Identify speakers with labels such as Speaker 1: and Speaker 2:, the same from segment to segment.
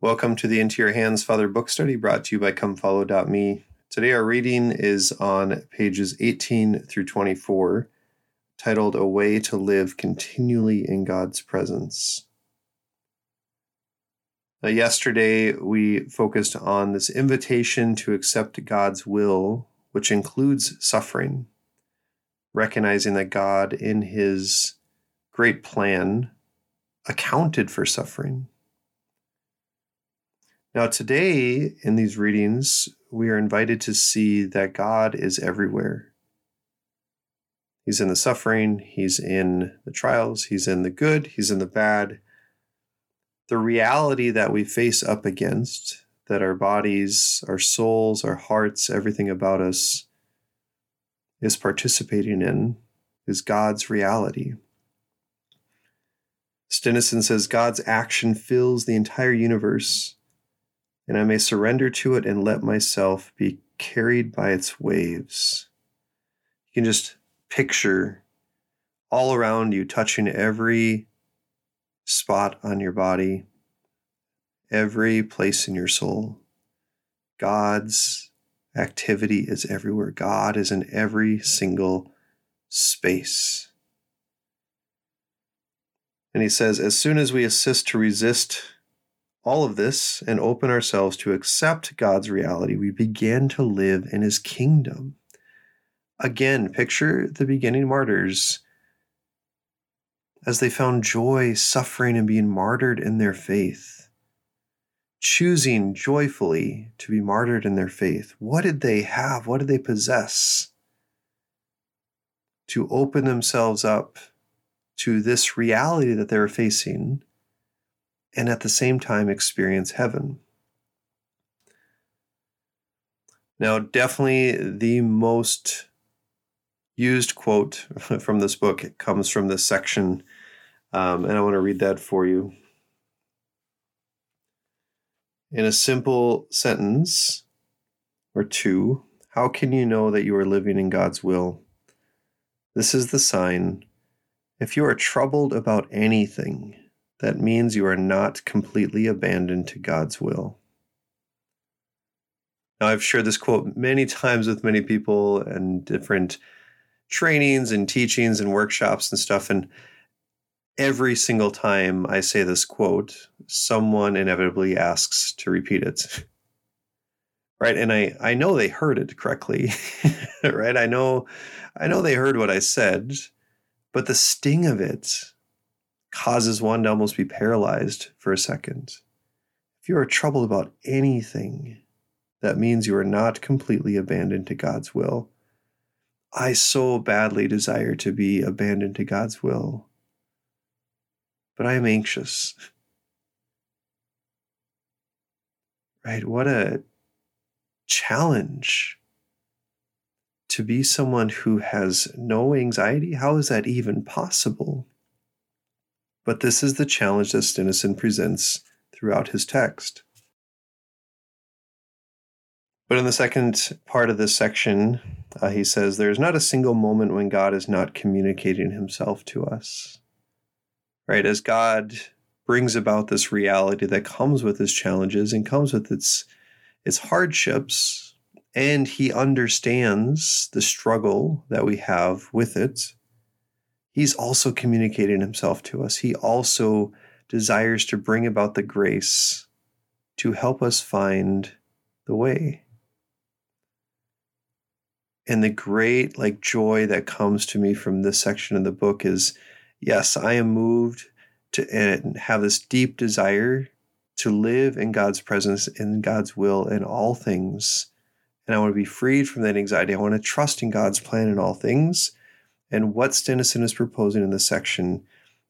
Speaker 1: Welcome to the Into Your Hands Father book study brought to you by ComeFollow.me. Today, our reading is on pages 18 through 24, titled A Way to Live Continually in God's Presence. Now, yesterday, we focused on this invitation to accept God's will, which includes suffering, recognizing that God, in his great plan, accounted for suffering now, today in these readings, we are invited to see that God is everywhere. He's in the suffering, He's in the trials, He's in the good, He's in the bad. The reality that we face up against, that our bodies, our souls, our hearts, everything about us is participating in, is God's reality. Stinissen says God's action fills the entire universe and I may surrender to it and let myself be carried by its waves. You can just picture all around you, touching every spot on your body, every place in your soul. God's activity is everywhere. God is in every single space. And he says, as soon as we assist to resist all of this and open ourselves to accept God's reality, we begin to live in his kingdom. Again, picture the beginning martyrs as they found joy suffering and being martyred in their faith, choosing joyfully to be martyred in their faith. What did they have? What did they possess? To open themselves up to this reality that they were facing and at the same time experience heaven. Now, definitely the most used quote from this book comes from this section, um, and I want to read that for you. In a simple sentence or two, how can you know that you are living in God's will? This is the sign. If you are troubled about anything, that means you are not completely abandoned to God's will. Now, I've shared this quote many times with many people and different trainings and teachings and workshops and stuff. And every single time I say this quote, someone inevitably asks to repeat it. right. And I, I know they heard it correctly. right. I know I know they heard what I said, but the sting of it causes one to almost be paralyzed for a second. If you are troubled about anything, that means you are not completely abandoned to God's will. I so badly desire to be abandoned to God's will, but I am anxious. Right? What a challenge to be someone who has no anxiety. How is that even possible? But this is the challenge that Stinissen presents throughout his text. But in the second part of this section, uh, he says, There is not a single moment when God is not communicating himself to us. Right? As God brings about this reality that comes with its challenges and comes with its, its hardships, and he understands the struggle that we have with it, He's also communicating himself to us. He also desires to bring about the grace to help us find the way. And the great like joy that comes to me from this section of the book is yes, I am moved to and have this deep desire to live in God's presence, in God's will in all things. And I want to be freed from that anxiety. I want to trust in God's plan in all things. And what Stinissen is proposing in this section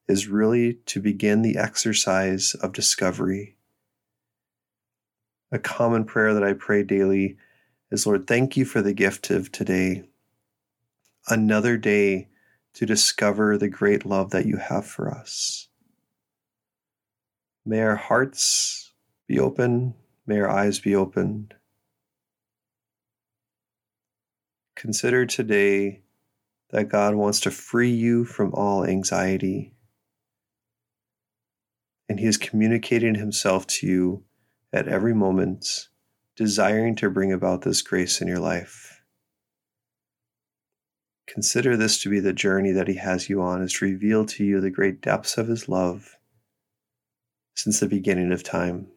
Speaker 1: is really to begin the exercise of discovery. A common prayer that I pray daily is Lord, thank you for the gift of today. Another day to discover the great love that you have for us. May our hearts be open, may our eyes be opened. Consider today that God wants to free you from all anxiety. And He is communicating Himself to you at every moment, desiring to bring about this grace in your life. Consider this to be the journey that He has you on, is to reveal to you the great depths of His love since the beginning of time.